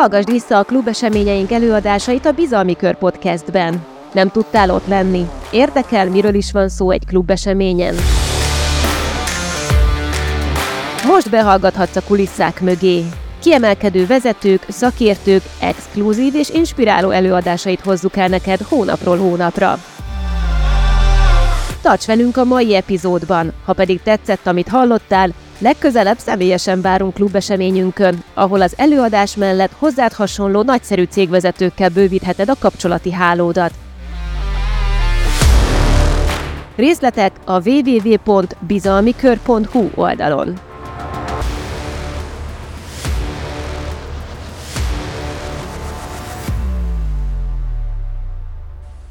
Hallgassd vissza a klubeseményeink előadásait a Bizalmi Kör podcastben. Nem tudtál ott lenni? Érdekel, miről is van szó egy klubeseményen? Most behallgathatsz a kulisszák mögé. Kiemelkedő vezetők, szakértők, exkluzív és inspiráló előadásait hozzuk el neked hónapról hónapra. Tarts velünk a mai epizódban, ha pedig tetszett, amit hallottál, legközelebb személyesen várunk klubeseményünkön, ahol az előadás mellett hozzád hasonló nagyszerű cégvezetőkkel bővítheted a kapcsolati hálódat. Részletek a www.bizalmikör.hu oldalon.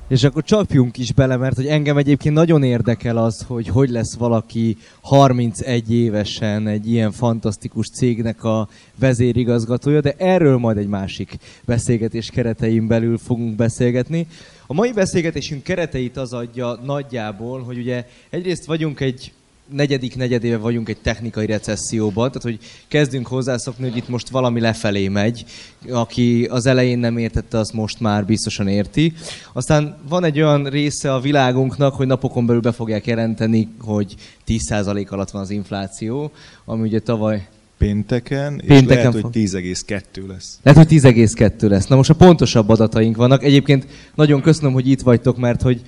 És akkor csapjunk is bele, mert hogy engem egyébként nagyon érdekel az, hogy hogy lesz valaki 31 évesen egy ilyen fantasztikus cégnek a vezérigazgatója, de erről majd egy másik beszélgetés keretein belül fogunk beszélgetni. A mai beszélgetésünk kereteit az adja nagyjából, hogy ugye egyrészt vagyunk egy negyedik negyedéve vagyunk egy technikai recesszióban, tehát hogy kezdünk hozzászokni, hogy itt most valami lefelé megy. Aki az elején nem értette, azt most már biztosan érti. Aztán van egy olyan része a világunknak, hogy napokon belül be fogják jelenteni, hogy 10% alatt van az infláció, ami ugye tavaly Pénteken, Pénteken és lehet, fog. hogy 10,2 lesz. Lehet, hogy 10,2 lesz. Na most a pontosabb adataink vannak. Egyébként nagyon köszönöm, hogy itt vagytok, mert hogy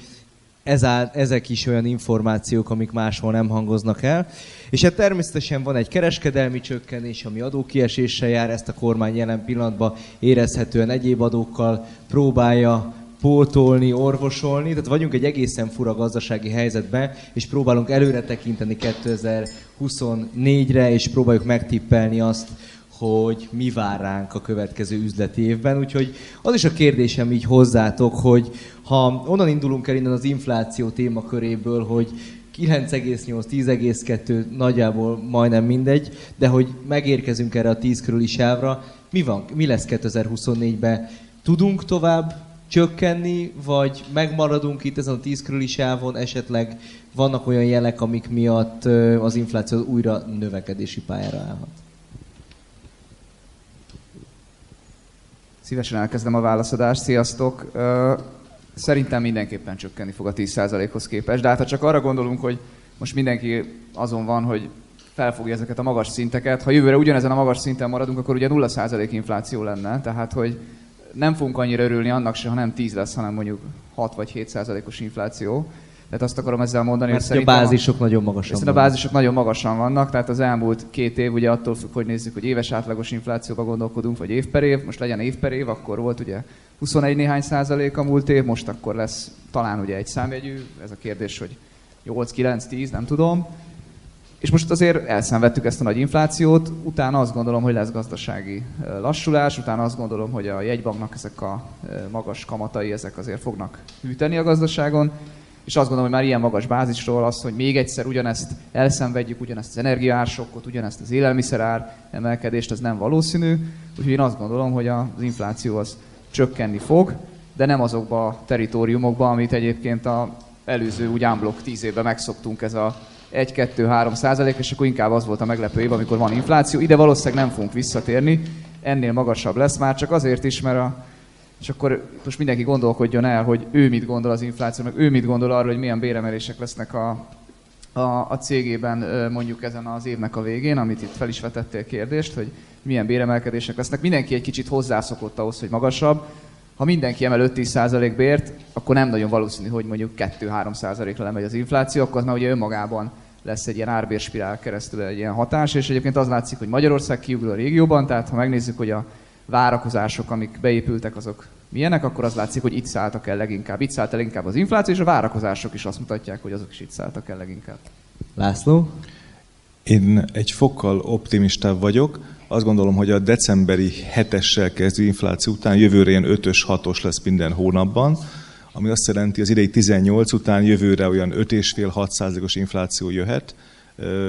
ez áll, ezek is olyan információk, amik máshol nem hangoznak el. És hát természetesen van egy kereskedelmi csökkenés, ami adókieséssel jár, ezt a kormány jelen pillanatban érezhetően egyéb adókkal próbálja pótolni, orvosolni, tehát vagyunk egy egészen fura gazdasági helyzetben, és próbálunk előre tekinteni 2024-re, és próbáljuk megtippelni azt, hogy mi vár ránk a következő üzleti évben. Úgyhogy az is a kérdésem így hozzátok, hogy ha onnan indulunk el innen az infláció témaköréből, hogy 9,8, 10,2 nagyjából majdnem mindegy, de hogy megérkezünk erre a 10 körüli sávra, mi van, mi lesz 2024-ben? Tudunk tovább csökkenni, vagy megmaradunk itt ezen a 10 körüli sávon, esetleg vannak olyan jelek, amik miatt az infláció újra növekedési pályára állhat? Szívesen elkezdem a válaszadást. Sziasztok! Szerintem mindenképpen csökkenni fog a 10%-hoz képest, de hát ha csak arra gondolunk, hogy most mindenki azon van, hogy felfogja ezeket a magas szinteket, ha jövőre ugyanezen a magas szinten maradunk, akkor ugye 0% infláció lenne, tehát hogy nem fogunk annyira örülni annak se, ha nem 10 lesz, hanem mondjuk 6 vagy 7%-os infláció. Tehát azt akarom ezzel mondani, Mert hogy a bázisok nagyon magasan Hiszen a vannak. bázisok nagyon magasan vannak, tehát az elmúlt két év, ugye attól függ, hogy nézzük, hogy éves átlagos inflációba gondolkodunk, vagy év per év, most legyen év per év, akkor volt ugye 21 néhány százalék a múlt év, most akkor lesz talán ugye egy számjegyű, ez a kérdés, hogy 8, 9, 10, nem tudom. És most azért elszenvedtük ezt a nagy inflációt, utána azt gondolom, hogy lesz gazdasági lassulás, utána azt gondolom, hogy a jegybanknak ezek a magas kamatai, ezek azért fognak hűteni a gazdaságon, és azt gondolom, hogy már ilyen magas bázisról az, hogy még egyszer ugyanezt elszenvedjük, ugyanezt az energiársokkot, ugyanezt az élelmiszerár emelkedést, ez nem valószínű. Úgyhogy én azt gondolom, hogy az infláció az csökkenni fog, de nem azokba a teritoriumokba, amit egyébként a előző úgy unblock 10 évben megszoktunk, ez a 1-2-3 százalék, és akkor inkább az volt a meglepő év, amikor van infláció. Ide valószínűleg nem fogunk visszatérni, ennél magasabb lesz már, csak azért is, mert a és akkor most mindenki gondolkodjon el, hogy ő mit gondol az infláció, meg ő mit gondol arról, hogy milyen béremelések lesznek a, a, a cégében mondjuk ezen az évnek a végén, amit itt fel is vetettél kérdést, hogy milyen béremelkedések lesznek. Mindenki egy kicsit hozzászokott ahhoz, hogy magasabb. Ha mindenki emel 5-10% bért, akkor nem nagyon valószínű, hogy mondjuk 2-3%-ra lemegy az infláció, akkor az már ugye önmagában lesz egy ilyen árbérspirál keresztül egy ilyen hatás, és egyébként az látszik, hogy Magyarország kiugró a régióban, tehát ha megnézzük, hogy a várakozások, amik beépültek, azok milyenek, akkor az látszik, hogy itt szálltak el leginkább. Itt szállt el inkább az infláció, és a várakozások is azt mutatják, hogy azok is itt szálltak el leginkább. László? Én egy fokkal optimistább vagyok. Azt gondolom, hogy a decemberi hetessel kezdő infláció után jövőre ilyen 5-ös, 6-os lesz minden hónapban, ami azt jelenti, az idei 18 után jövőre olyan 5,5-6 százalékos infláció jöhet,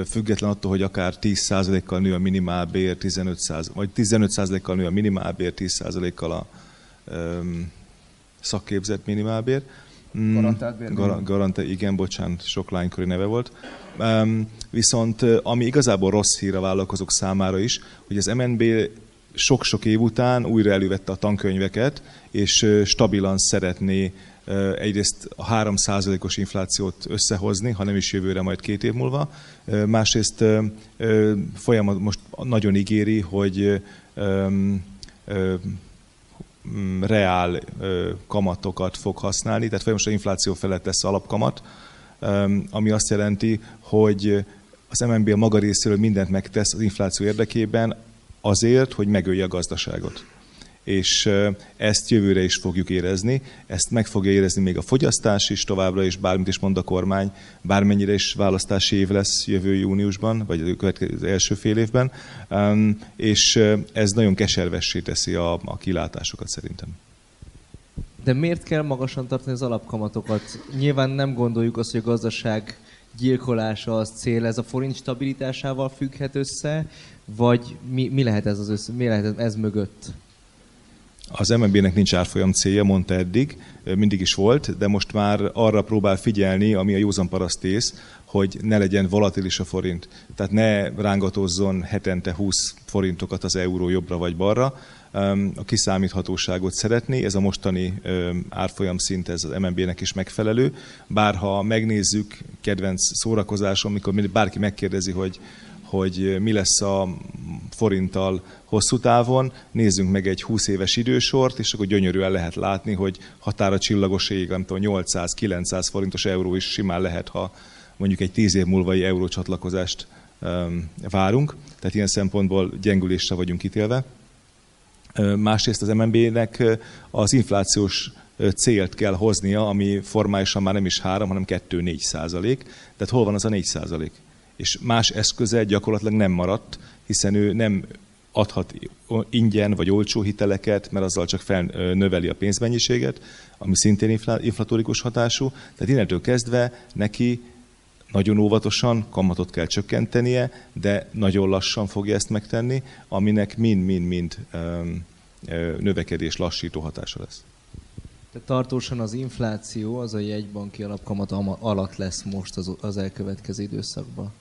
független attól, hogy akár 10 százalékkal nő a minimálbér, 15 száz, vagy 15 százalékkal nő a minimálbér, 10 százalékkal a öm, szakképzett minimálbér. Mm, Garantált bér? Gar- garante, igen, bocsánat, sok lánykori neve volt. Um, viszont ami igazából rossz hír a vállalkozók számára is, hogy az MNB sok-sok év után újra elővette a tankönyveket, és stabilan szeretné egyrészt a 3%-os inflációt összehozni, ha nem is jövőre, majd két év múlva. Másrészt folyamat most nagyon ígéri, hogy reál kamatokat fog használni, tehát folyamatosan infláció felett lesz alapkamat, ami azt jelenti, hogy az MNB a maga részéről mindent megtesz az infláció érdekében azért, hogy megölje a gazdaságot és ezt jövőre is fogjuk érezni. Ezt meg fogja érezni még a fogyasztás is továbbra is, bármit is mond a kormány, bármennyire is választási év lesz jövő júniusban, vagy a következő első fél évben, és ez nagyon keservessé teszi a, a kilátásokat szerintem. De miért kell magasan tartani az alapkamatokat? Nyilván nem gondoljuk azt, hogy a gazdaság gyilkolása az cél, ez a forint stabilitásával függhet össze, vagy mi, mi lehet ez az össze, mi lehet ez mögött? Az MNB-nek nincs árfolyam célja, mondta eddig, mindig is volt, de most már arra próbál figyelni, ami a józan parasztész, hogy ne legyen volatilis a forint. Tehát ne rángatozzon hetente 20 forintokat az euró jobbra vagy balra. A kiszámíthatóságot szeretné, ez a mostani árfolyam szint, ez az MNB-nek is megfelelő. Bár ha megnézzük, kedvenc szórakozásom, amikor bárki megkérdezi, hogy hogy mi lesz a forinttal hosszú távon, nézzünk meg egy 20 éves idősort, és akkor gyönyörűen lehet látni, hogy határa csillagos ég, nem tudom, 800-900 forintos euró is simán lehet, ha mondjuk egy 10 év múlvai eurócsatlakozást várunk. Tehát ilyen szempontból gyengülésre vagyunk ítélve. Másrészt az MNB-nek az inflációs célt kell hoznia, ami formálisan már nem is 3, hanem 2-4 százalék. Tehát hol van az a 4 százalék? És más eszköze gyakorlatilag nem maradt, hiszen ő nem adhat ingyen vagy olcsó hiteleket, mert azzal csak felnöveli a pénzmennyiséget, ami szintén inflatórikus hatású. Tehát innentől kezdve neki nagyon óvatosan kamatot kell csökkentenie, de nagyon lassan fogja ezt megtenni, aminek mind-mind-mind növekedés lassító hatása lesz. Tehát tartósan az infláció az a jegybanki alapkamat alatt lesz most az, az elkövetkező időszakban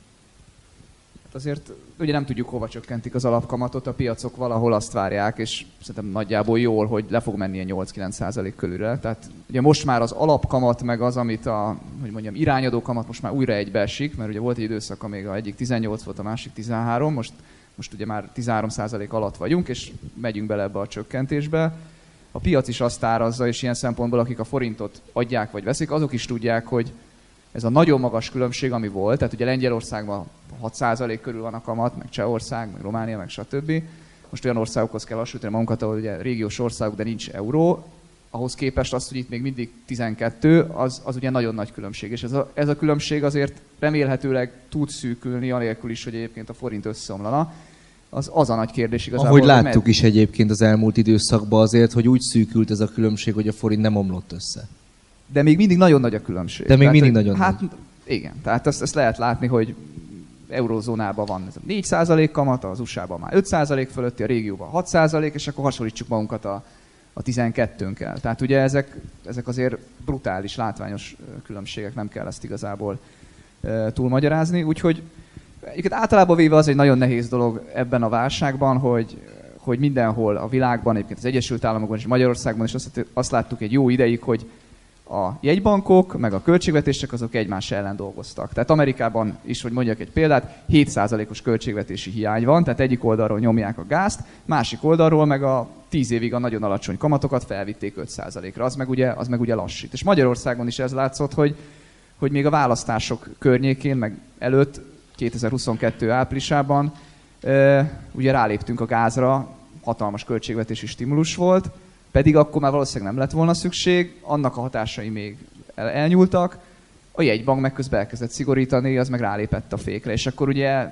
azért ugye nem tudjuk, hova csökkentik az alapkamatot, a piacok valahol azt várják, és szerintem nagyjából jól, hogy le fog menni a 8-9 körülre. Tehát ugye most már az alapkamat, meg az, amit a, hogy mondjam, irányadó kamat most már újra egybeesik, mert ugye volt egy időszak, amíg a egyik 18 volt, a másik 13, most, most ugye már 13% alatt vagyunk, és megyünk bele ebbe a csökkentésbe. A piac is azt árazza, és ilyen szempontból, akik a forintot adják vagy veszik, azok is tudják, hogy ez a nagyon magas különbség, ami volt, tehát ugye Lengyelországban 6% körül van a kamat, meg Csehország, meg Románia, meg stb. Most olyan országokhoz kell hasonlítani magunkat, ahol ugye régiós országok, de nincs euró, ahhoz képest az, hogy itt még mindig 12, az, az ugye nagyon nagy különbség. És ez a, ez a különbség azért remélhetőleg tud szűkülni, anélkül is, hogy egyébként a forint összeomlana. Az, az a nagy kérdés igazából. Ahogy láttuk med... is egyébként az elmúlt időszakban azért, hogy úgy szűkült ez a különbség, hogy a forint nem omlott össze de még mindig nagyon nagy a különbség. De még tehát, mindig nagyon hát, nagy. Igen, tehát ezt, ezt lehet látni, hogy eurózónában van ez a 4% kamata, az USA-ban már 5% fölötti, a régióban 6%, és akkor hasonlítsuk magunkat a, a 12-nkkel. Tehát ugye ezek, ezek azért brutális, látványos különbségek, nem kell ezt igazából e, túlmagyarázni. Úgyhogy egyébként általában véve az egy nagyon nehéz dolog ebben a válságban, hogy, hogy mindenhol a világban, egyébként az Egyesült Államokban és Magyarországban is azt, azt láttuk egy jó ideig, hogy a jegybankok, meg a költségvetések azok egymás ellen dolgoztak. Tehát Amerikában is, hogy mondjak egy példát, 7%-os költségvetési hiány van, tehát egyik oldalról nyomják a gázt, másik oldalról meg a 10 évig a nagyon alacsony kamatokat felvitték 5%-ra. Az meg ugye, az meg ugye lassít. És Magyarországon is ez látszott, hogy, hogy még a választások környékén, meg előtt, 2022 áprilisában, ugye ráléptünk a gázra, hatalmas költségvetési stimulus volt, pedig akkor már valószínűleg nem lett volna szükség, annak a hatásai még el, elnyúltak, a jegybank meg közben elkezdett szigorítani, az meg rálépett a fékre, és akkor ugye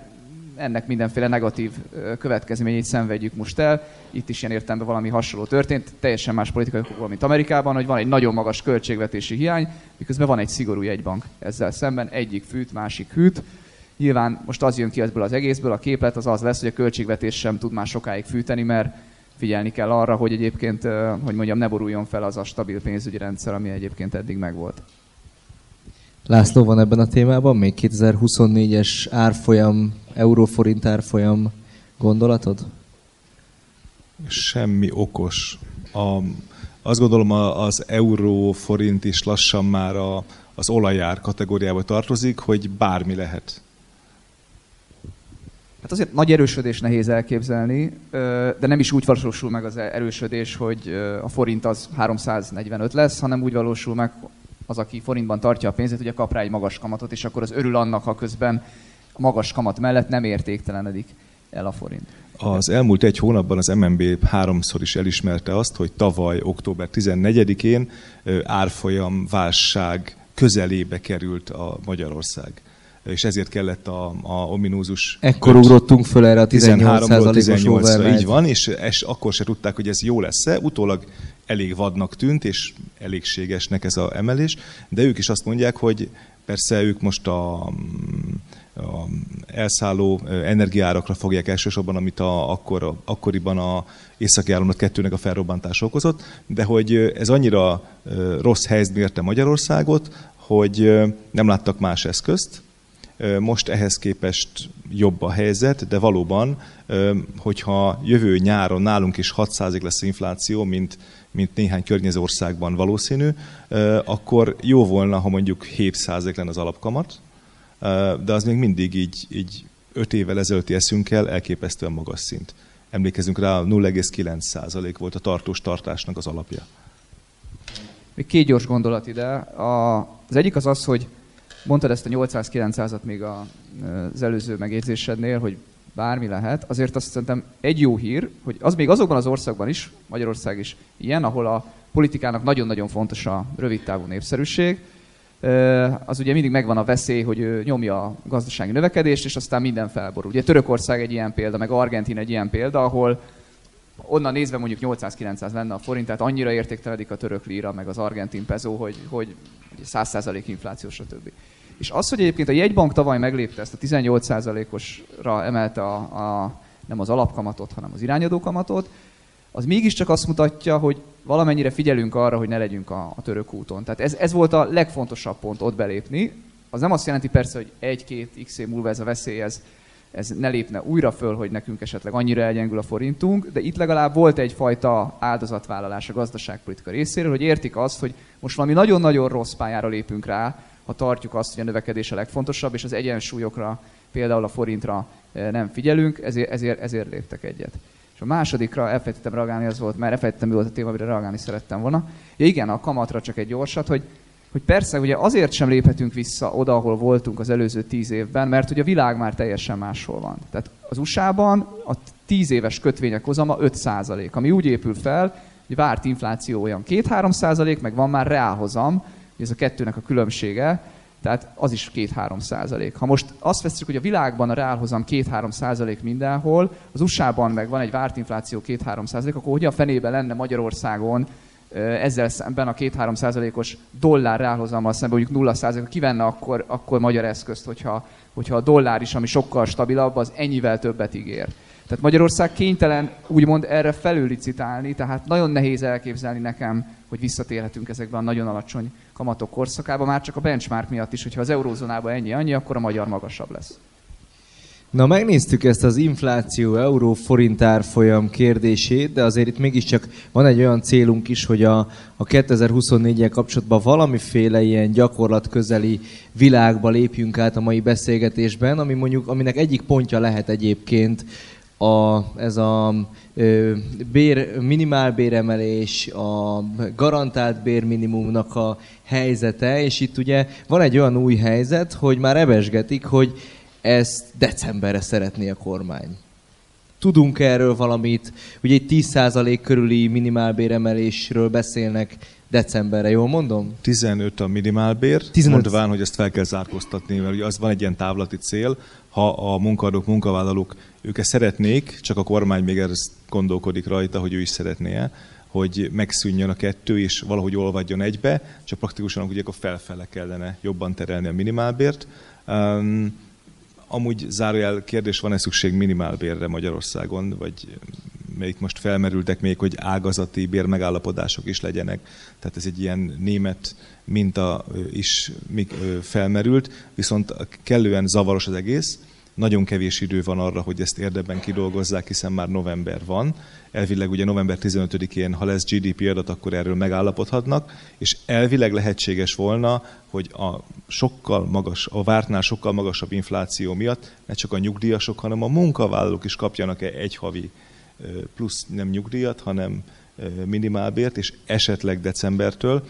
ennek mindenféle negatív következményét szenvedjük most el. Itt is ilyen értelemben valami hasonló történt, teljesen más politikai okokból, mint Amerikában, hogy van egy nagyon magas költségvetési hiány, miközben van egy szigorú jegybank ezzel szemben, egyik fűt, másik hűt. Nyilván most az jön ki ebből az egészből, a képlet az az lesz, hogy a költségvetés sem tud már sokáig fűteni, mert figyelni kell arra, hogy egyébként, hogy mondjam, ne boruljon fel az a stabil pénzügyi rendszer, ami egyébként eddig megvolt. László, van ebben a témában még 2024-es árfolyam, euróforint árfolyam gondolatod? Semmi okos. A, azt gondolom az euró forint is lassan már a, az olajár kategóriába tartozik, hogy bármi lehet. Hát azért nagy erősödés nehéz elképzelni, de nem is úgy valósul meg az erősödés, hogy a forint az 345 lesz, hanem úgy valósul meg az, aki forintban tartja a pénzét, ugye kap rá egy magas kamatot, és akkor az örül annak, ha közben a magas kamat mellett nem értéktelenedik el a forint. Az elmúlt egy hónapban az MNB háromszor is elismerte azt, hogy tavaly október 14-én árfolyam válság közelébe került a Magyarország és ezért kellett a, a ominózus... Ekkor ugrottunk föl erre a 18%-os Így van, és es, akkor se tudták, hogy ez jó lesz-e. Utólag elég vadnak tűnt, és elégségesnek ez a emelés, de ők is azt mondják, hogy persze ők most a, a elszálló energiárakra fogják elsősorban, amit a, akkor, akkoriban a északi áramlat kettőnek a felrobbantása okozott, de hogy ez annyira rossz helyzet mérte Magyarországot, hogy nem láttak más eszközt, most ehhez képest jobb a helyzet, de valóban, hogyha jövő nyáron nálunk is 6% lesz infláció, mint, mint néhány környező országban valószínű, akkor jó volna, ha mondjuk 7% lenne az alapkamat, de az még mindig így, így 5 évvel ezelőtti eszünkkel elképesztően magas szint. Emlékezünk rá, 0,9% volt a tartós tartásnak az alapja. Még két gyors gondolat ide. A, az egyik az az, hogy Mondtad ezt a 800-900-at még a, az előző megjegyzésednél, hogy bármi lehet. Azért azt szerintem egy jó hír, hogy az még azokban az országban is, Magyarország is ilyen, ahol a politikának nagyon-nagyon fontos a rövidtávú népszerűség, az ugye mindig megvan a veszély, hogy nyomja a gazdasági növekedést, és aztán minden felborul. Ugye Törökország egy ilyen példa, meg Argentin egy ilyen példa, ahol onnan nézve mondjuk 800-900 lenne a forint, tehát annyira értékteledik a török líra, meg az argentin peso, hogy, hogy 100% infláció, stb. És az, hogy egyébként a jegybank tavaly meglépte ezt a 18%-osra emelte a, a, nem az alapkamatot, hanem az irányadó kamatot, az mégiscsak azt mutatja, hogy valamennyire figyelünk arra, hogy ne legyünk a, a török úton. Tehát ez, ez volt a legfontosabb pont ott belépni. Az nem azt jelenti persze, hogy egy-két x év múlva ez a veszély, ez, ez ne lépne újra föl, hogy nekünk esetleg annyira elgyengül a forintunk, de itt legalább volt egyfajta áldozatvállalás a gazdaságpolitika részéről, hogy értik azt, hogy most valami nagyon-nagyon rossz pályára lépünk rá, ha tartjuk azt, hogy a növekedés a legfontosabb, és az egyensúlyokra, például a forintra eh, nem figyelünk, ezért, ezért, ezért léptek egyet. És a másodikra elfelejtettem reagálni, az volt, mert elfelejtettem, mi volt a téma, amire reagálni szerettem volna. Ja, igen, a kamatra csak egy gyorsat, hogy, hogy persze ugye azért sem léphetünk vissza oda, ahol voltunk az előző tíz évben, mert ugye a világ már teljesen máshol van. Tehát az USA-ban a tíz éves kötvények hozama 5% ami úgy épül fel, hogy várt infláció olyan 2-3 százalék, meg van már reálhozam, ez a kettőnek a különbsége, tehát az is 2-3 százalék. Ha most azt veszük, hogy a világban a reálhozam 2-3 százalék mindenhol, az USA-ban meg van egy várt infláció 2-3 százalék, akkor hogy a fenébe lenne Magyarországon ezzel szemben a 2-3 százalékos dollár reálhozammal szemben mondjuk 0 százalék, ki venne akkor, akkor magyar eszközt, hogyha, hogyha a dollár is, ami sokkal stabilabb, az ennyivel többet ígér. Tehát Magyarország kénytelen úgymond erre felülicitálni, tehát nagyon nehéz elképzelni nekem, hogy visszatérhetünk ezekben a nagyon alacsony kamatok korszakába, már csak a benchmark miatt is, hogyha az eurózónában ennyi annyi, akkor a magyar magasabb lesz. Na, megnéztük ezt az infláció, euró, forint árfolyam kérdését, de azért itt mégiscsak van egy olyan célunk is, hogy a, a 2024-el kapcsolatban valamiféle ilyen gyakorlat közeli világba lépjünk át a mai beszélgetésben, ami mondjuk, aminek egyik pontja lehet egyébként a, ez a ö, bér, béremelés, a garantált bérminimumnak a helyzete, és itt ugye van egy olyan új helyzet, hogy már ebesgetik, hogy ezt decemberre szeretné a kormány. Tudunk erről valamit, ugye egy 10% körüli minimálbéremelésről beszélnek decemberre, jól mondom? 15 a minimálbér, 15. mondván, hogy ezt fel kell zárkóztatni, mert ugye az van egy ilyen távlati cél, ha a munkadók, munkavállalók ők ezt szeretnék, csak a kormány még ezt gondolkodik rajta, hogy ő is szeretné hogy megszűnjön a kettő, és valahogy olvadjon egybe, csak praktikusan ugye akkor felfele kellene jobban terelni a minimálbért. Um, amúgy zárójel kérdés, van-e szükség minimálbérre Magyarországon, vagy még most felmerültek még, hogy ágazati bérmegállapodások is legyenek. Tehát ez egy ilyen német minta is felmerült, viszont kellően zavaros az egész, nagyon kevés idő van arra, hogy ezt érdemben kidolgozzák, hiszen már november van. Elvileg ugye november 15-én, ha lesz GDP adat, akkor erről megállapodhatnak, és elvileg lehetséges volna, hogy a sokkal magas, a vártnál sokkal magasabb infláció miatt ne csak a nyugdíjasok, hanem a munkavállalók is kapjanak egy havi plusz nem nyugdíjat, hanem minimálbért, és esetleg decembertől.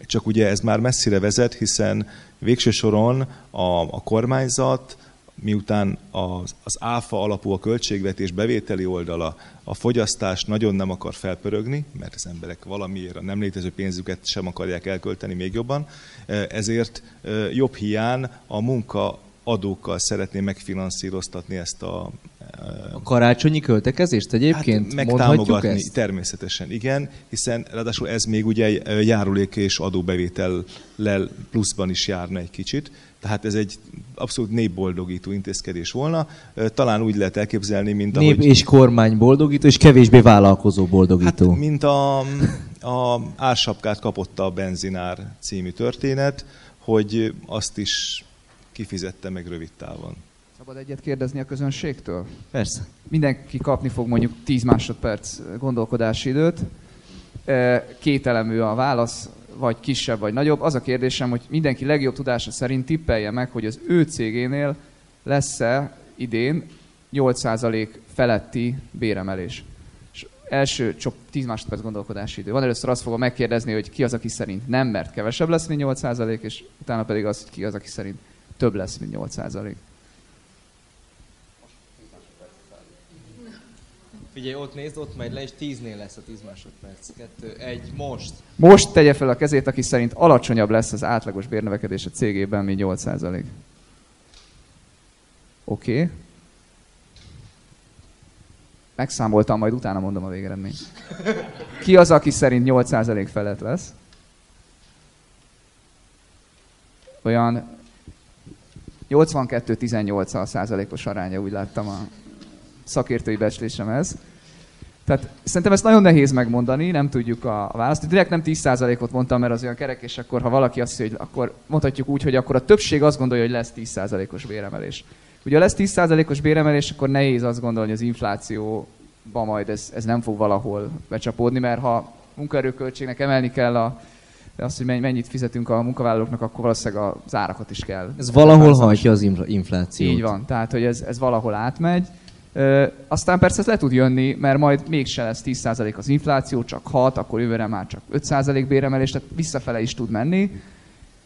Csak ugye ez már messzire vezet, hiszen végső soron a, a kormányzat, miután az, az áfa alapú a költségvetés bevételi oldala, a fogyasztás nagyon nem akar felpörögni, mert az emberek valamiért a nem létező pénzüket sem akarják elkölteni még jobban, ezért jobb hián a munka adókkal szeretné megfinanszíroztatni ezt a... A karácsonyi költekezést egyébként hát megtámogatni, ezt? természetesen igen, hiszen ráadásul ez még ugye járulék és adóbevétellel pluszban is járna egy kicsit, tehát ez egy abszolút népboldogító intézkedés volna. Talán úgy lehet elképzelni, mint Nép ahogy... és kormány boldogító, és kevésbé vállalkozó boldogító. Hát, mint a, a ársapkát kapott a benzinár című történet, hogy azt is kifizette meg rövid távon. Szabad egyet kérdezni a közönségtől? Persze. Mindenki kapni fog mondjuk 10 másodperc gondolkodási időt. Kételemű a válasz, vagy kisebb, vagy nagyobb. Az a kérdésem, hogy mindenki legjobb tudása szerint tippelje meg, hogy az ő cégénél lesz-e idén 8% feletti béremelés. És első csak 10 másodperc gondolkodási idő. Van először azt fogom megkérdezni, hogy ki az, aki szerint nem, mert kevesebb lesz, mint 8%, és utána pedig az, hogy ki az, aki szerint több lesz, mint 8%. Figyelj, ott nézd, ott megy le, és 10-nél lesz a 10 másodperc. Kettő, egy, most. Most tegye fel a kezét, aki szerint alacsonyabb lesz az átlagos bérnövekedés a cégében, mint 8%. Oké. Okay. Megszámoltam, majd utána mondom a végeredményt. Ki az, aki szerint 8% felett lesz? Olyan 82-18 százalékos aránya, úgy láttam a szakértői becslésem ez. Tehát szerintem ezt nagyon nehéz megmondani, nem tudjuk a, választ. Direkt nem 10%-ot mondtam, mert az olyan kerek, és akkor ha valaki azt mondja, hogy akkor mondhatjuk úgy, hogy akkor a többség azt gondolja, hogy lesz 10%-os béremelés. Ugye lesz 10%-os béremelés, akkor nehéz azt gondolni, hogy az inflációban majd ez, ez nem fog valahol becsapódni, mert ha munkaerőköltségnek emelni kell a, azt, hogy mennyit fizetünk a munkavállalóknak, akkor valószínűleg az árakat is kell. Ez valahol hajtja az inflációt. Így van, tehát hogy ez, ez valahol átmegy. Aztán persze ez le tud jönni, mert majd mégse lesz 10% az infláció, csak 6, akkor jövőre már csak 5% béremelés, tehát visszafele is tud menni.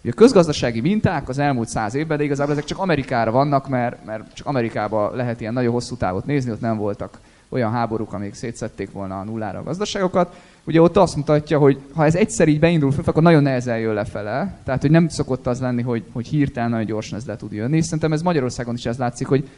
A közgazdasági minták az elmúlt száz évben, de igazából ezek csak Amerikára vannak, mert, mert csak Amerikában lehet ilyen nagyon hosszú távot nézni, ott nem voltak olyan háborúk, amik szétszették volna a nullára a gazdaságokat. Ugye ott azt mutatja, hogy ha ez egyszer így beindul fel, akkor nagyon nehezen jön lefele. Tehát, hogy nem szokott az lenni, hogy, hogy hirtelen nagyon gyorsan ez le tud jönni. És szerintem ez Magyarországon is ez látszik, hogy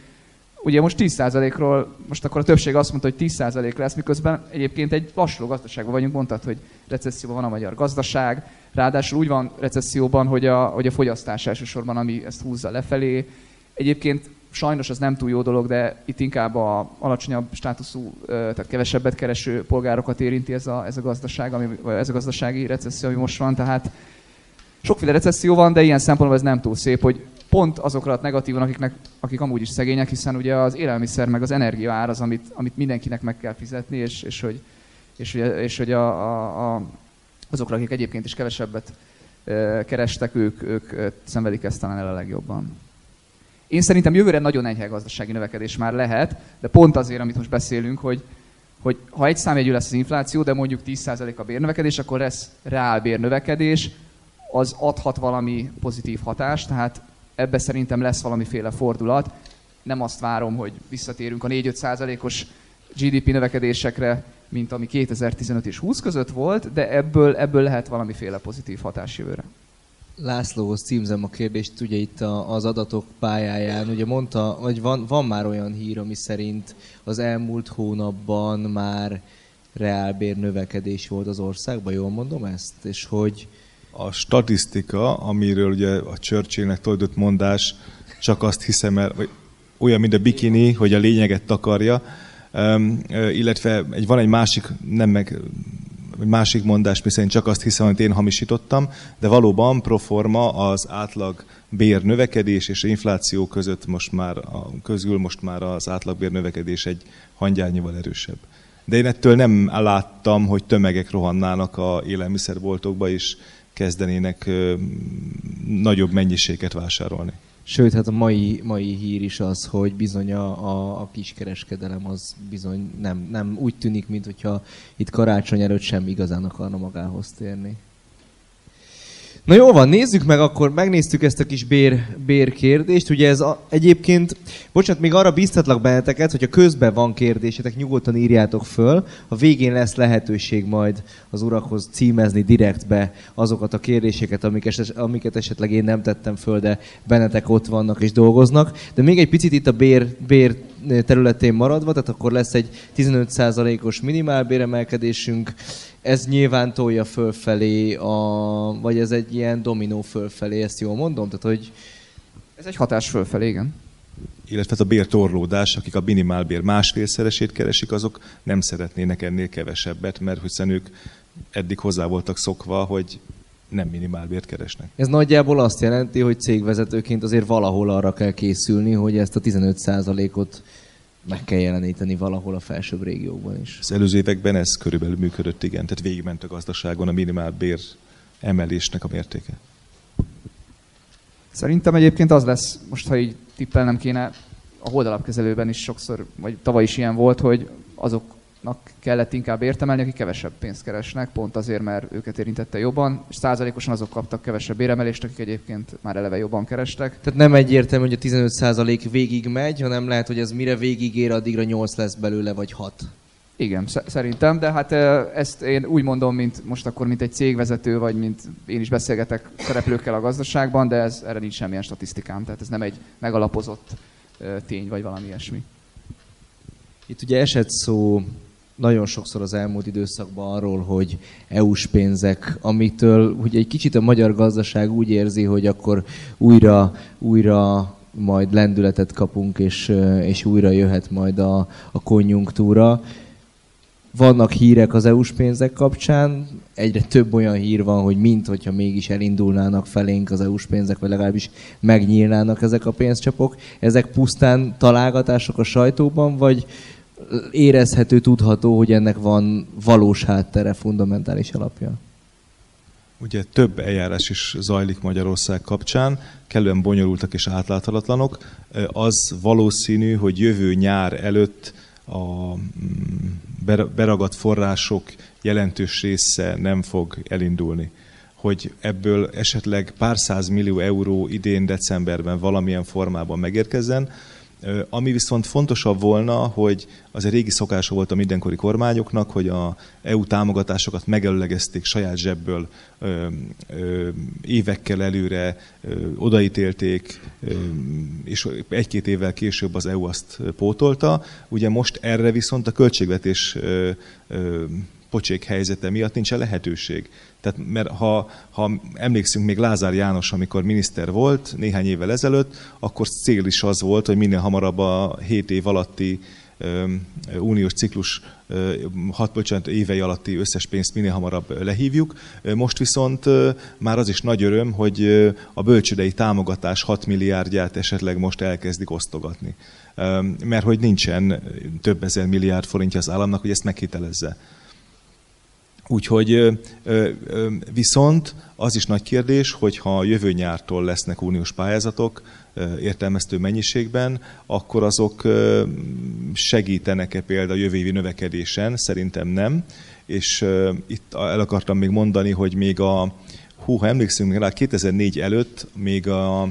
ugye most 10%-ról, most akkor a többség azt mondta, hogy 10% lesz, miközben egyébként egy lassuló gazdaságban vagyunk, mondtad, hogy recesszióban van a magyar gazdaság, ráadásul úgy van recesszióban, hogy a, hogy a fogyasztás elsősorban, ami ezt húzza lefelé. Egyébként sajnos az nem túl jó dolog, de itt inkább a alacsonyabb státuszú, tehát kevesebbet kereső polgárokat érinti ez a, ez a gazdaság, ami, vagy ez a gazdasági recesszió, ami most van. Tehát sokféle recesszió van, de ilyen szempontból ez nem túl szép, hogy pont azokra negatívan, akiknek, akik amúgy is szegények, hiszen ugye az élelmiszer meg az energia ár az, amit, amit mindenkinek meg kell fizetni, és, és hogy, és, és hogy a, a, a, azokra, akik egyébként is kevesebbet kerestek, ők, ők szenvedik ezt talán el a legjobban. Én szerintem jövőre nagyon enyhe gazdasági növekedés már lehet, de pont azért, amit most beszélünk, hogy, hogy ha egy számjegyű lesz az infláció, de mondjuk 10% a bérnövekedés, akkor lesz reál bérnövekedés, az adhat valami pozitív hatást, tehát ebbe szerintem lesz valamiféle fordulat. Nem azt várom, hogy visszatérünk a 4-5%-os GDP növekedésekre, mint ami 2015 és 20 között volt, de ebből, ebből lehet valamiféle pozitív hatás jövőre. Lászlóhoz címzem a kérdést, ugye itt az adatok pályáján, ugye mondta, hogy van, van már olyan hír, ami szerint az elmúlt hónapban már reálbér növekedés volt az országban, jól mondom ezt? És hogy... A statisztika, amiről ugye a Churchillnek tudott mondás, csak azt hiszem el, vagy olyan, mint a bikini, hogy a lényeget takarja, illetve egy, van egy másik, nem meg másik mondás, miszerint csak azt hiszem, hogy én hamisítottam, de valóban proforma az átlag bér növekedés és infláció között most már, a, közül most már az átlagbér növekedés egy hangyányival erősebb. De én ettől nem láttam, hogy tömegek rohannának a élelmiszerboltokba, és kezdenének nagyobb mennyiséget vásárolni. Sőt, hát a mai, mai hír is az, hogy bizony a, a, a kiskereskedelem az bizony nem, nem úgy tűnik, mint hogyha itt karácsony előtt sem igazán akarna magához térni. Na jó van, nézzük meg akkor, megnéztük ezt a kis bér, bér kérdést. Ugye ez a, egyébként, bocsánat, még arra bíztatlak benneteket, hogyha közben van kérdésetek, nyugodtan írjátok föl. A végén lesz lehetőség majd az urakhoz címezni direktbe azokat a kérdéseket, amiket, amiket esetleg én nem tettem föl, de bennetek ott vannak és dolgoznak. De még egy picit itt a bér, bér területén maradva, tehát akkor lesz egy 15%-os minimálbéremelkedésünk, ez nyilván tolja fölfelé, a, vagy ez egy ilyen dominó fölfelé, ezt jól mondom? Tehát, hogy... Ez egy hatás fölfelé, igen. Illetve hát a bértorlódás, akik a minimálbér másfélszeresét keresik, azok nem szeretnének ennél kevesebbet, mert hiszen ők eddig hozzá voltak szokva, hogy nem minimálbért keresnek. Ez nagyjából azt jelenti, hogy cégvezetőként azért valahol arra kell készülni, hogy ezt a 15%-ot meg kell jeleníteni valahol a felsőbb régiókban is. Az előző években ez körülbelül működött, igen. Tehát végigment a gazdaságon a minimálbér emelésnek a mértéke. Szerintem egyébként az lesz, most ha így tippelnem kéne, a holdalapkezelőben is sokszor, vagy tavaly is ilyen volt, hogy azok kellett inkább értemelni, akik kevesebb pénzt keresnek, pont azért, mert őket érintette jobban, és százalékosan azok kaptak kevesebb éremelést, akik egyébként már eleve jobban kerestek. Tehát nem egyértelmű, hogy a 15 százalék végig megy, hanem lehet, hogy ez mire végig ér, addigra 8 lesz belőle, vagy 6. Igen, szerintem, de hát ezt én úgy mondom, mint most akkor, mint egy cégvezető, vagy mint én is beszélgetek szereplőkkel a gazdaságban, de ez, erre nincs semmilyen statisztikám, tehát ez nem egy megalapozott tény, vagy valami ilyesmi. Itt ugye esett szó nagyon sokszor az elmúlt időszakban arról, hogy EU-s pénzek, amitől ugye egy kicsit a magyar gazdaság úgy érzi, hogy akkor újra, újra majd lendületet kapunk, és, és újra jöhet majd a, a konjunktúra. Vannak hírek az EU-s pénzek kapcsán, egyre több olyan hír van, hogy mint hogyha mégis elindulnának felénk az EU-s pénzek, vagy legalábbis megnyílnának ezek a pénzcsapok. Ezek pusztán találgatások a sajtóban, vagy, érezhető, tudható, hogy ennek van valós háttere, fundamentális alapja. Ugye több eljárás is zajlik Magyarország kapcsán, kellően bonyolultak és átláthatatlanok. Az valószínű, hogy jövő nyár előtt a mm, beragadt források jelentős része nem fog elindulni. Hogy ebből esetleg pár száz millió euró idén decemberben valamilyen formában megérkezzen, ami viszont fontosabb volna, hogy az egy régi szokása volt a mindenkori kormányoknak, hogy a EU támogatásokat megelőlegezték saját zsebből ö, ö, évekkel előre, ö, odaítélték, ö, és egy-két évvel később az EU azt pótolta. Ugye most erre viszont a költségvetés ö, ö, pocsék helyzete miatt nincsen lehetőség. Tehát, mert ha, ha emlékszünk még Lázár János, amikor miniszter volt néhány évvel ezelőtt, akkor cél is az volt, hogy minél hamarabb a 7 év alatti uniós ciklus hat bocsánat, évei alatti összes pénzt minél hamarabb lehívjuk. Most viszont már az is nagy öröm, hogy a bölcsödei támogatás 6 milliárdját esetleg most elkezdik osztogatni. Mert hogy nincsen több ezer milliárd forintja az államnak, hogy ezt meghitelezze. Úgyhogy viszont az is nagy kérdés, hogy ha jövő nyártól lesznek uniós pályázatok értelmeztő mennyiségben, akkor azok segítenek-e például a jövő évi növekedésen? Szerintem nem. És itt el akartam még mondani, hogy még a, hú, ha emlékszünk rá, 2004 előtt még a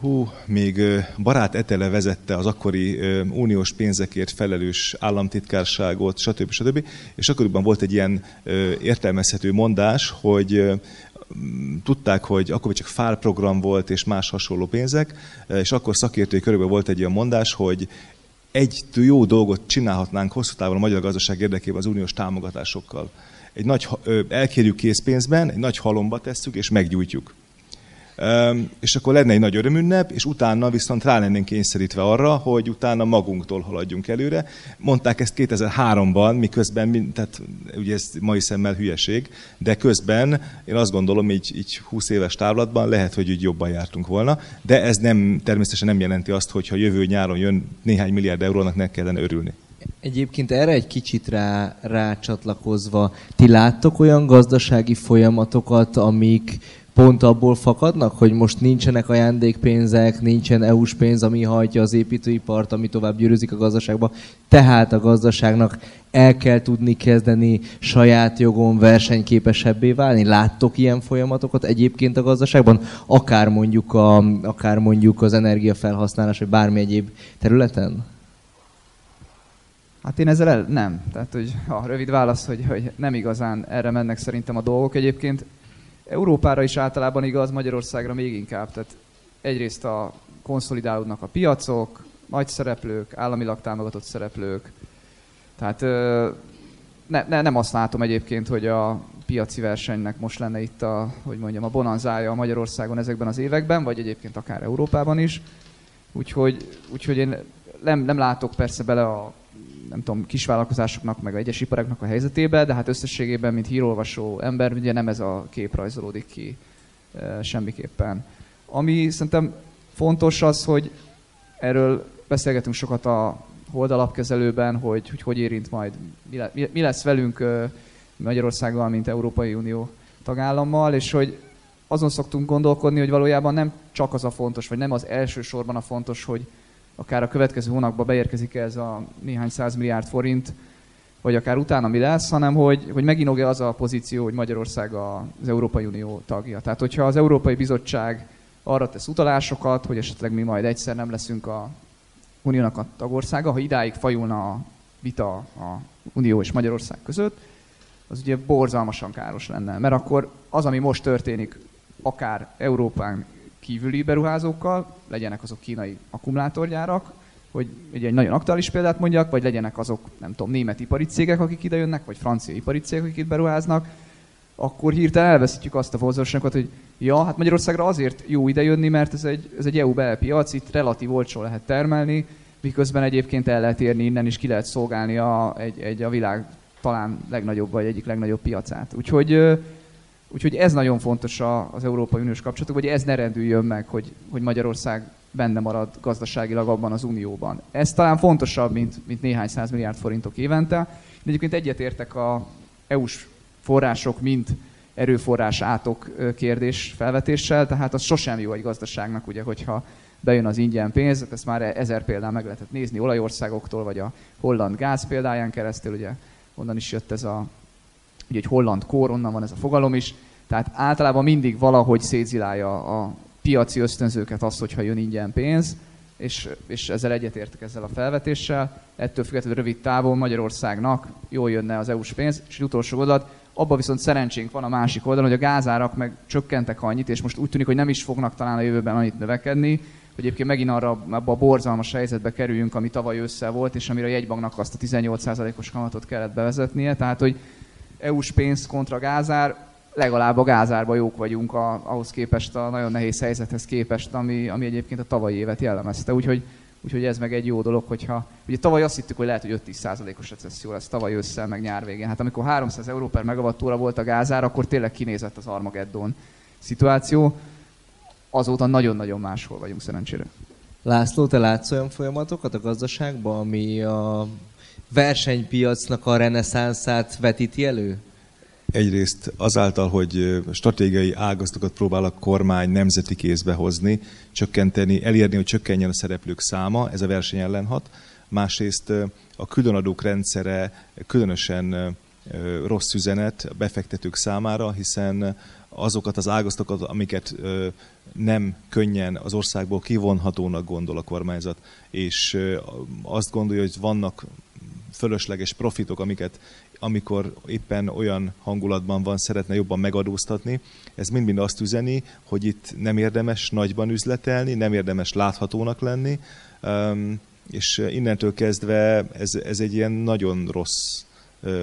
Hú, még Barát Etele vezette az akkori uniós pénzekért felelős államtitkárságot, stb. stb. És akkoriban volt egy ilyen értelmezhető mondás, hogy tudták, hogy akkor csak FÁR program volt és más hasonló pénzek, és akkor szakértői körülbelül volt egy ilyen mondás, hogy egy jó dolgot csinálhatnánk hosszú távon a magyar gazdaság érdekében az uniós támogatásokkal. Egy nagy, elkérjük készpénzben, egy nagy halomba tesszük és meggyújtjuk És akkor lenne egy nagy örömünnep, és utána viszont rá lennénk kényszerítve arra, hogy utána magunktól haladjunk előre. Mondták ezt 2003-ban, miközben, tehát ugye ez mai szemmel hülyeség, de közben én azt gondolom, így, így 20 éves távlatban lehet, hogy úgy jobban jártunk volna, de ez nem, természetesen nem jelenti azt, hogy ha jövő nyáron jön néhány milliárd eurónak, ne kellene örülni. Egyébként erre egy kicsit rá, rácsatlakozva, ti láttok olyan gazdasági folyamatokat, amik pont abból fakadnak, hogy most nincsenek ajándékpénzek, nincsen EU-s pénz, ami hajtja az építőipart, ami tovább gyűrűzik a gazdaságba. Tehát a gazdaságnak el kell tudni kezdeni saját jogon versenyképesebbé válni. Láttok ilyen folyamatokat egyébként a gazdaságban? Akár mondjuk, a, akár mondjuk az energiafelhasználás, vagy bármi egyéb területen? Hát én ezzel el, nem. Tehát, hogy a rövid válasz, hogy, hogy nem igazán erre mennek szerintem a dolgok. Egyébként Európára is általában igaz, Magyarországra még inkább. Tehát egyrészt a konszolidálódnak a piacok, nagy szereplők, államilag támogatott szereplők. Tehát ne, ne, nem azt látom egyébként, hogy a piaci versenynek most lenne itt a, hogy mondjam, a bonanzája Magyarországon ezekben az években, vagy egyébként akár Európában is. Úgyhogy, úgyhogy én nem, nem látok persze bele a nem tudom, kisvállalkozásoknak, meg egyes iparáknak a helyzetébe, de hát összességében, mint hírolvasó ember, ugye nem ez a kép rajzolódik ki semmiképpen. Ami szerintem fontos az, hogy erről beszélgetünk sokat a holdalapkezelőben, hogy, hogy hogy érint majd, mi lesz velünk Magyarországgal, mint Európai Unió tagállammal, és hogy azon szoktunk gondolkodni, hogy valójában nem csak az a fontos, vagy nem az elsősorban a fontos, hogy akár a következő hónapban beérkezik ez a néhány száz milliárd forint, vagy akár utána mi lesz, hanem hogy, hogy meginog-e az a pozíció, hogy Magyarország az Európai Unió tagja. Tehát, hogyha az Európai Bizottság arra tesz utalásokat, hogy esetleg mi majd egyszer nem leszünk a Uniónak a tagországa, ha idáig fajulna a vita a Unió és Magyarország között, az ugye borzalmasan káros lenne. Mert akkor az, ami most történik, akár Európán kívüli beruházókkal, legyenek azok kínai akkumulátorgyárak, hogy egy, egy nagyon aktuális példát mondjak, vagy legyenek azok, nem tudom, német ipari cégek, akik ide jönnek, vagy francia ipari cégek, akik itt beruháznak, akkor hirtelen elveszítjük azt a vonzóságot, hogy ja, hát Magyarországra azért jó ide jönni, mert ez egy, ez egy EU belpiac, itt relatív olcsó lehet termelni, miközben egyébként el lehet érni innen is ki lehet szolgálni a, egy, egy a világ talán legnagyobb vagy egyik legnagyobb piacát. Úgyhogy Úgyhogy ez nagyon fontos az Európai Uniós kapcsolatok, hogy ez ne rendüljön meg, hogy, hogy Magyarország benne marad gazdaságilag abban az unióban. Ez talán fontosabb, mint, mint néhány száz milliárd forintok évente. De egyébként egyetértek a EU-s források, mint erőforrás átok kérdés felvetéssel, tehát az sosem jó egy gazdaságnak, ugye, hogyha bejön az ingyen pénz, ezt már ezer példán meg lehetett nézni olajországoktól, vagy a holland gáz példáján keresztül, ugye onnan is jött ez a ugye egy holland kór, onnan van ez a fogalom is, tehát általában mindig valahogy szétzilálja a piaci ösztönzőket az, hogyha jön ingyen pénz, és, és ezzel egyetértek ezzel a felvetéssel. Ettől függetlenül rövid távon Magyarországnak jól jönne az EU-s pénz, és egy utolsó gondolat, abban viszont szerencsénk van a másik oldalon, hogy a gázárak meg csökkentek annyit, és most úgy tűnik, hogy nem is fognak talán a jövőben annyit növekedni, hogy egyébként megint arra abba a borzalmas helyzetbe kerüljünk, ami tavaly össze volt, és amire a jegybanknak azt a 18%-os kamatot kellett bevezetnie. Tehát, hogy EU-s pénz kontra gázár, legalább a gázárba jók vagyunk a, ahhoz képest, a nagyon nehéz helyzethez képest, ami, ami egyébként a tavalyi évet jellemezte. Úgyhogy, úgyhogy ez meg egy jó dolog, hogyha... Ugye tavaly azt hittük, hogy lehet, hogy 5-10%-os recesszió lesz tavaly ősszel, meg nyár végén. Hát amikor 300 euró per megawattóra volt a gázár, akkor tényleg kinézett az Armageddon szituáció. Azóta nagyon-nagyon máshol vagyunk szerencsére. László, te látsz olyan folyamatokat a gazdaságban, ami a versenypiacnak a reneszánszát vetíti elő? Egyrészt azáltal, hogy stratégiai ágazatokat próbál a kormány nemzeti kézbe hozni, csökkenteni, elérni, hogy csökkenjen a szereplők száma, ez a verseny ellen hat. Másrészt a különadók rendszere különösen rossz üzenet a befektetők számára, hiszen azokat az ágazatokat, amiket nem könnyen az országból kivonhatónak gondol a kormányzat, és azt gondolja, hogy vannak fölösleges profitok, amiket amikor éppen olyan hangulatban van, szeretne jobban megadóztatni. Ez mind-mind azt üzeni, hogy itt nem érdemes nagyban üzletelni, nem érdemes láthatónak lenni, és innentől kezdve ez, ez egy ilyen nagyon rossz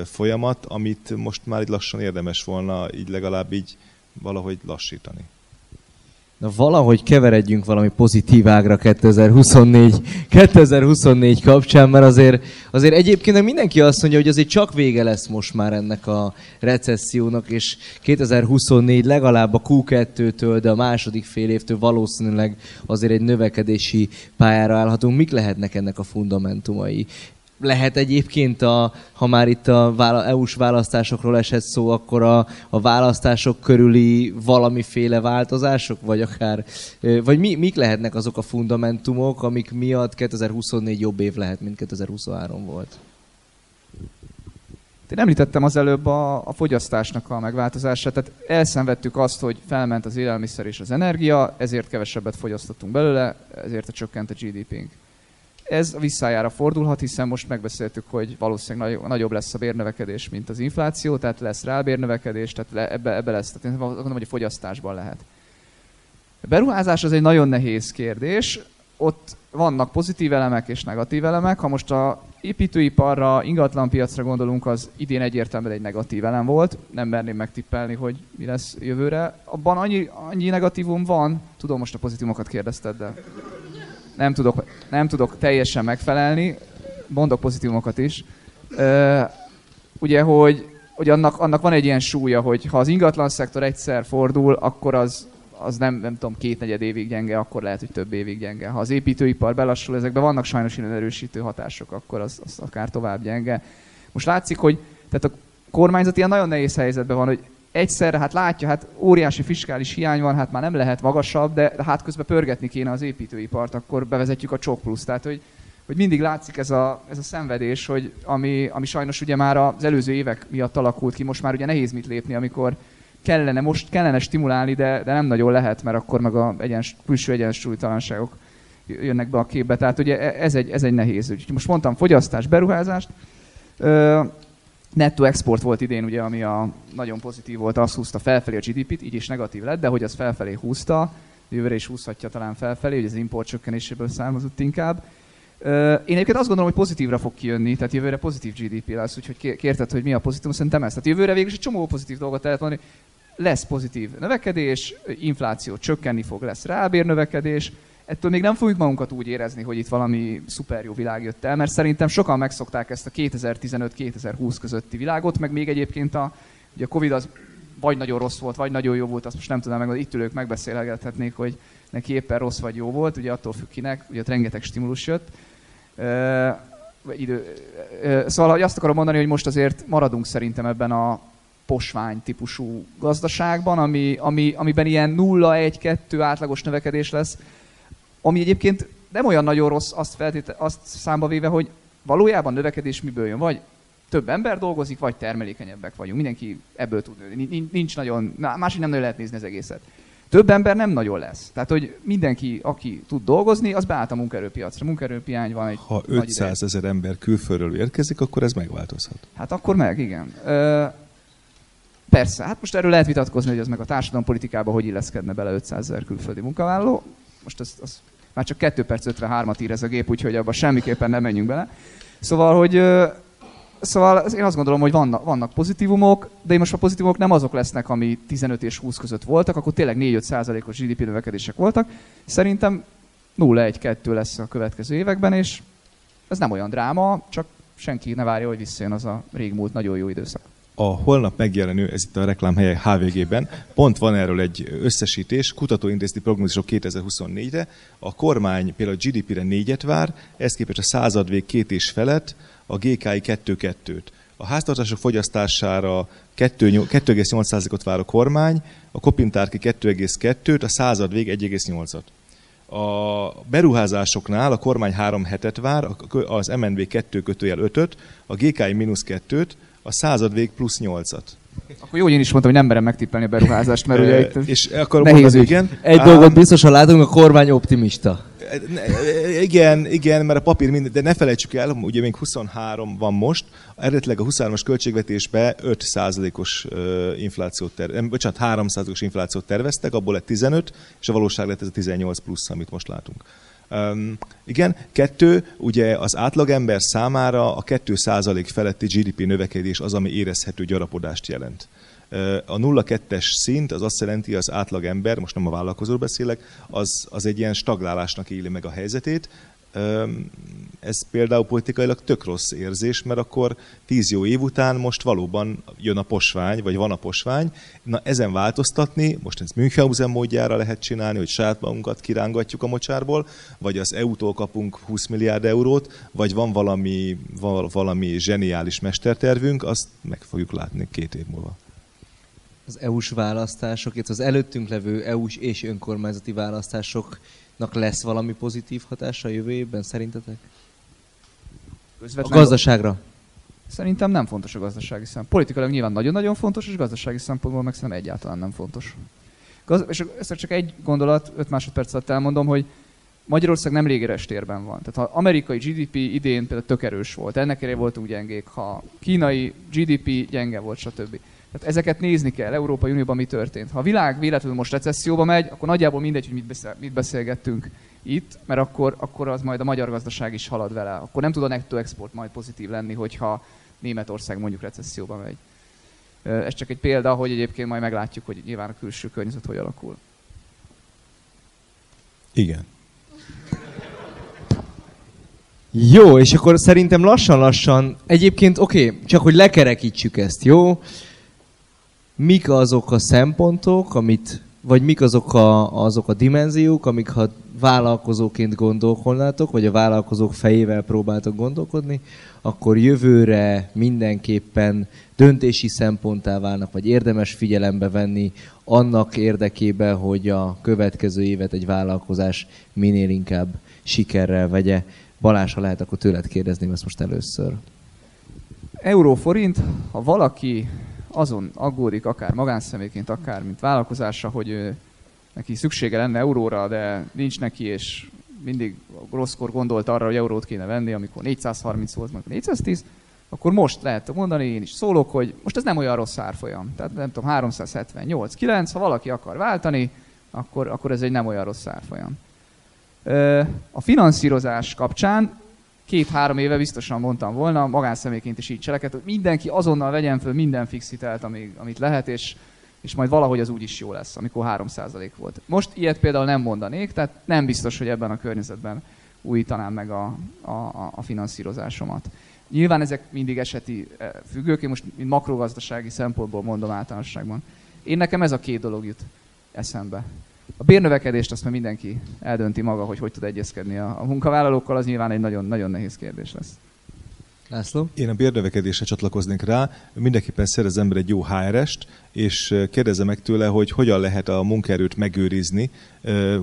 folyamat, amit most már így lassan érdemes volna így legalább így valahogy lassítani. Na valahogy keveredjünk valami pozitív ágra 2024, 2024 kapcsán, mert azért, azért egyébként mindenki azt mondja, hogy azért csak vége lesz most már ennek a recessziónak, és 2024 legalább a Q2-től, de a második fél évtől valószínűleg azért egy növekedési pályára állhatunk. Mik lehetnek ennek a fundamentumai? Lehet egyébként, a, ha már itt a EU-s választásokról esett szó, akkor a, a választások körüli valamiféle változások, vagy akár, vagy mi, mik lehetnek azok a fundamentumok, amik miatt 2024 jobb év lehet, mint 2023 volt? Én említettem az előbb a, a fogyasztásnak a megváltozását, tehát elszenvedtük azt, hogy felment az élelmiszer és az energia, ezért kevesebbet fogyasztottunk belőle, ezért a csökkent a GDP-nk ez visszájára fordulhat, hiszen most megbeszéltük, hogy valószínűleg nagyobb lesz a bérnövekedés, mint az infláció, tehát lesz rá bérnövekedés, tehát ebbe, ebbe lesz, tehát én gondolom, hogy a fogyasztásban lehet. A beruházás az egy nagyon nehéz kérdés, ott vannak pozitív elemek és negatív elemek. Ha most a építőiparra, ingatlanpiacra gondolunk, az idén egyértelműen egy negatív elem volt. Nem merném megtippelni, hogy mi lesz jövőre. Abban annyi, annyi negatívum van, tudom, most a pozitívokat kérdezted, de nem tudok, nem tudok teljesen megfelelni, mondok pozitívumokat is. Ugye, hogy, hogy annak, annak van egy ilyen súlya, hogy ha az ingatlan szektor egyszer fordul, akkor az, az nem, nem tudom, két negyed évig gyenge, akkor lehet, hogy több évig gyenge. Ha az építőipar belassul, ezekben vannak sajnos ilyen erősítő hatások, akkor az, az akár tovább gyenge. Most látszik, hogy tehát a kormányzat ilyen nagyon nehéz helyzetben van, hogy egyszerre hát látja, hát óriási fiskális hiány van, hát már nem lehet magasabb, de hát közben pörgetni kéne az építőipart, akkor bevezetjük a csok plusz. Tehát, hogy, hogy mindig látszik ez a, ez a szenvedés, hogy ami, ami sajnos ugye már az előző évek miatt alakult ki, most már ugye nehéz mit lépni, amikor kellene, most kellene stimulálni, de, de nem nagyon lehet, mert akkor meg a egyens, külső egyensúlytalanságok jönnek be a képbe. Tehát ugye e, ez egy, ez egy nehéz ügy. Most mondtam fogyasztás, beruházást. Ö, Netto export volt idén, ugye, ami a nagyon pozitív volt, azt húzta felfelé a GDP-t, így is negatív lett, de hogy az felfelé húzta, jövőre is húzhatja talán felfelé, hogy az import csökkenéséből származott inkább. Én egyébként azt gondolom, hogy pozitívra fog kijönni, tehát jövőre pozitív GDP lesz, úgyhogy kérted, hogy mi a pozitív, szerintem ez. Tehát jövőre végül egy csomó pozitív dolgot lehet mondani. Lesz pozitív növekedés, infláció csökkenni fog, lesz rábérnövekedés, ettől még nem fogjuk magunkat úgy érezni, hogy itt valami szuper jó világ jött el, mert szerintem sokan megszokták ezt a 2015-2020 közötti világot, meg még egyébként a, ugye a Covid az vagy nagyon rossz volt, vagy nagyon jó volt, azt most nem tudom meg, itt ülők megbeszélgethetnék, hogy neki éppen rossz vagy jó volt, ugye attól függ kinek, ugye ott rengeteg stimulus jött. Uh, idő. Uh, szóval hogy azt akarom mondani, hogy most azért maradunk szerintem ebben a posvány típusú gazdaságban, ami, ami, amiben ilyen 0-1-2 átlagos növekedés lesz, ami egyébként nem olyan nagyon rossz azt, feltéte, azt számba véve, hogy valójában növekedés miből jön. Vagy több ember dolgozik, vagy termelékenyebbek vagyunk. Mindenki ebből tud nőni. Nincs nagyon, másik nem nagyon lehet nézni az egészet. Több ember nem nagyon lesz. Tehát, hogy mindenki, aki tud dolgozni, az beállt a munkaerőpiacra. Munkaerőpiány van egy Ha 500 ezer ember külföldről érkezik, akkor ez megváltozhat. Hát akkor meg, igen. Ö, persze, hát most erről lehet vitatkozni, hogy az meg a társadalompolitikába hogy illeszkedne bele 500 ezer külföldi munkavállaló. Most az, az már csak 2 perc 53-at ír ez a gép, úgyhogy abban semmiképpen nem menjünk bele. Szóval, hogy Szóval én azt gondolom, hogy vannak, vannak pozitívumok, de én most a pozitívumok nem azok lesznek, ami 15 és 20 között voltak, akkor tényleg 4-5 százalékos GDP növekedések voltak. Szerintem 0-1-2 lesz a következő években, és ez nem olyan dráma, csak senki ne várja, hogy visszajön az a régmúlt nagyon jó időszak a holnap megjelenő, ez itt a reklámhelye HVG-ben, pont van erről egy összesítés, kutatóintézeti prognózisok 2024-re, a kormány például a GDP-re négyet vár, ez képest a századvég két és felett, a GKI 2-2-t. A háztartások fogyasztására 2,8%-ot vár a kormány, a kopintárki 2,2-t, a századvég 1,8-at. A beruházásoknál a kormány 3 hetet vár, az MNB 2 kötőjel 5-öt, a GKI mínusz 2-t, a század vég plusz nyolcat. Akkor jó, hogy én is mondtam, hogy nem merem megtippelni a beruházást, mert ugye itt és akkor nehéz mondani, igen. Egy dolgot biztosan látunk, a kormány optimista. Igen, igen, mert a papír minden, de ne felejtsük el, ugye még 23 van most, eredetileg a 23-as költségvetésbe 5%-os inflációt ter, bocsánat, 3%-os inflációt terveztek, abból lett 15, és a valóság lett ez a 18 plusz, amit most látunk. Um, igen, kettő, ugye az átlagember számára a 2% feletti GDP növekedés az, ami érezhető gyarapodást jelent. A 0,2-es szint az azt jelenti, az átlag ember, most nem a vállalkozóról beszélek, az, az egy ilyen stagnálásnak éli meg a helyzetét, ez például politikailag tök rossz érzés, mert akkor tíz jó év után most valóban jön a posvány, vagy van a posvány. Na ezen változtatni, most ez Münchhausen módjára lehet csinálni, hogy saját magunkat kirángatjuk a mocsárból, vagy az EU-tól kapunk 20 milliárd eurót, vagy van valami, valami zseniális mestertervünk, azt meg fogjuk látni két év múlva az EU-s választások, illetve az előttünk levő EU-s és önkormányzati választásoknak lesz valami pozitív hatása a jövő évben, szerintetek? Közvetlen a gazdaságra? Szerintem nem fontos a gazdasági szempont. Politikailag nyilván nagyon-nagyon fontos, és gazdasági szempontból meg szerintem egyáltalán nem fontos. Gaz- és ezt csak egy gondolat, 5 másodperc alatt elmondom, hogy Magyarország nem légeres térben van. Tehát ha amerikai GDP idén például tök erős volt, ennek elé voltunk gyengék, ha kínai GDP gyenge volt, stb. Tehát ezeket nézni kell, Európai Unióban mi történt. Ha a világ véletlenül most recesszióba megy, akkor nagyjából mindegy, hogy mit, beszél, mit beszélgettünk itt, mert akkor, akkor az majd a magyar gazdaság is halad vele. Akkor nem tud a netto export majd pozitív lenni, hogyha Németország mondjuk recesszióba megy. Ez csak egy példa, hogy egyébként majd meglátjuk, hogy nyilván a külső környezet hogy alakul. Igen. Jó, és akkor szerintem lassan-lassan, egyébként oké, okay, csak hogy lekerekítsük ezt, jó? Mik azok a szempontok, amit, vagy mik azok a, azok a dimenziók, amik ha vállalkozóként gondolkodnátok, vagy a vállalkozók fejével próbáltok gondolkodni, akkor jövőre mindenképpen döntési szemponttá válnak, vagy érdemes figyelembe venni annak érdekében, hogy a következő évet egy vállalkozás minél inkább sikerrel vegye. Balázs, ha lehet, akkor tőled kérdezném ezt most először. Euró-forint, ha valaki azon aggódik, akár magánszemélyként, akár mint vállalkozása, hogy ő, neki szüksége lenne euróra, de nincs neki, és mindig rosszkor gondolt arra, hogy eurót kéne venni, amikor 430 volt, amikor 410, akkor most lehet mondani, én is szólok, hogy most ez nem olyan rossz árfolyam. Tehát nem tudom, 378, 9, ha valaki akar váltani, akkor, akkor ez egy nem olyan rossz árfolyam. A finanszírozás kapcsán két-három éve biztosan mondtam volna, magánszemélyként is így cseleket, hogy mindenki azonnal vegyen föl minden fixitelt, amíg, amit lehet, és, és majd valahogy az úgy is jó lesz, amikor 3% volt. Most ilyet például nem mondanék, tehát nem biztos, hogy ebben a környezetben újítanám meg a, a, a finanszírozásomat. Nyilván ezek mindig eseti eh, függők, én most mint makrogazdasági szempontból mondom általánosságban. Én nekem ez a két dolog jut eszembe. A bérnövekedést azt már mindenki eldönti maga, hogy hogy tud egyezkedni a, a munkavállalókkal, az nyilván egy nagyon-nagyon nehéz kérdés lesz. László? Én a bérnövekedésre csatlakoznék rá. Mindenképpen szerez ember egy jó HR-est, és kérdezze meg tőle, hogy hogyan lehet a munkaerőt megőrizni,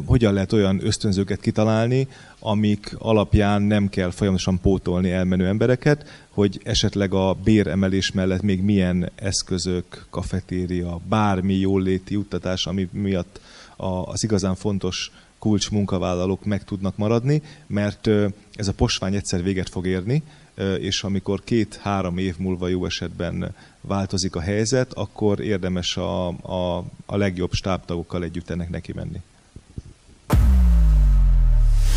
hogyan lehet olyan ösztönzőket kitalálni, amik alapján nem kell folyamatosan pótolni elmenő embereket, hogy esetleg a béremelés mellett még milyen eszközök, kafetéria, bármi jóléti juttatás, ami miatt az igazán fontos kulcs munkavállalók meg tudnak maradni, mert ez a posvány egyszer véget fog érni, és amikor két-három év múlva jó esetben változik a helyzet, akkor érdemes a, a, a legjobb stábtagokkal együtt ennek neki menni.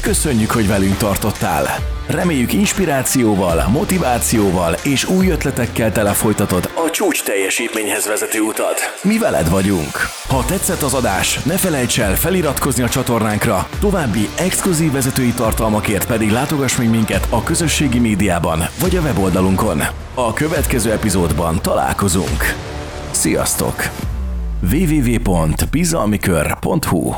Köszönjük, hogy velünk tartottál! Reméljük inspirációval, motivációval és új ötletekkel tele folytatod a csúcs teljesítményhez vezető utat. Mi veled vagyunk! Ha tetszett az adás, ne felejts el feliratkozni a csatornánkra, további exkluzív vezetői tartalmakért pedig látogass meg minket a közösségi médiában vagy a weboldalunkon. A következő epizódban találkozunk. Sziasztok! www.bizalmikör.hu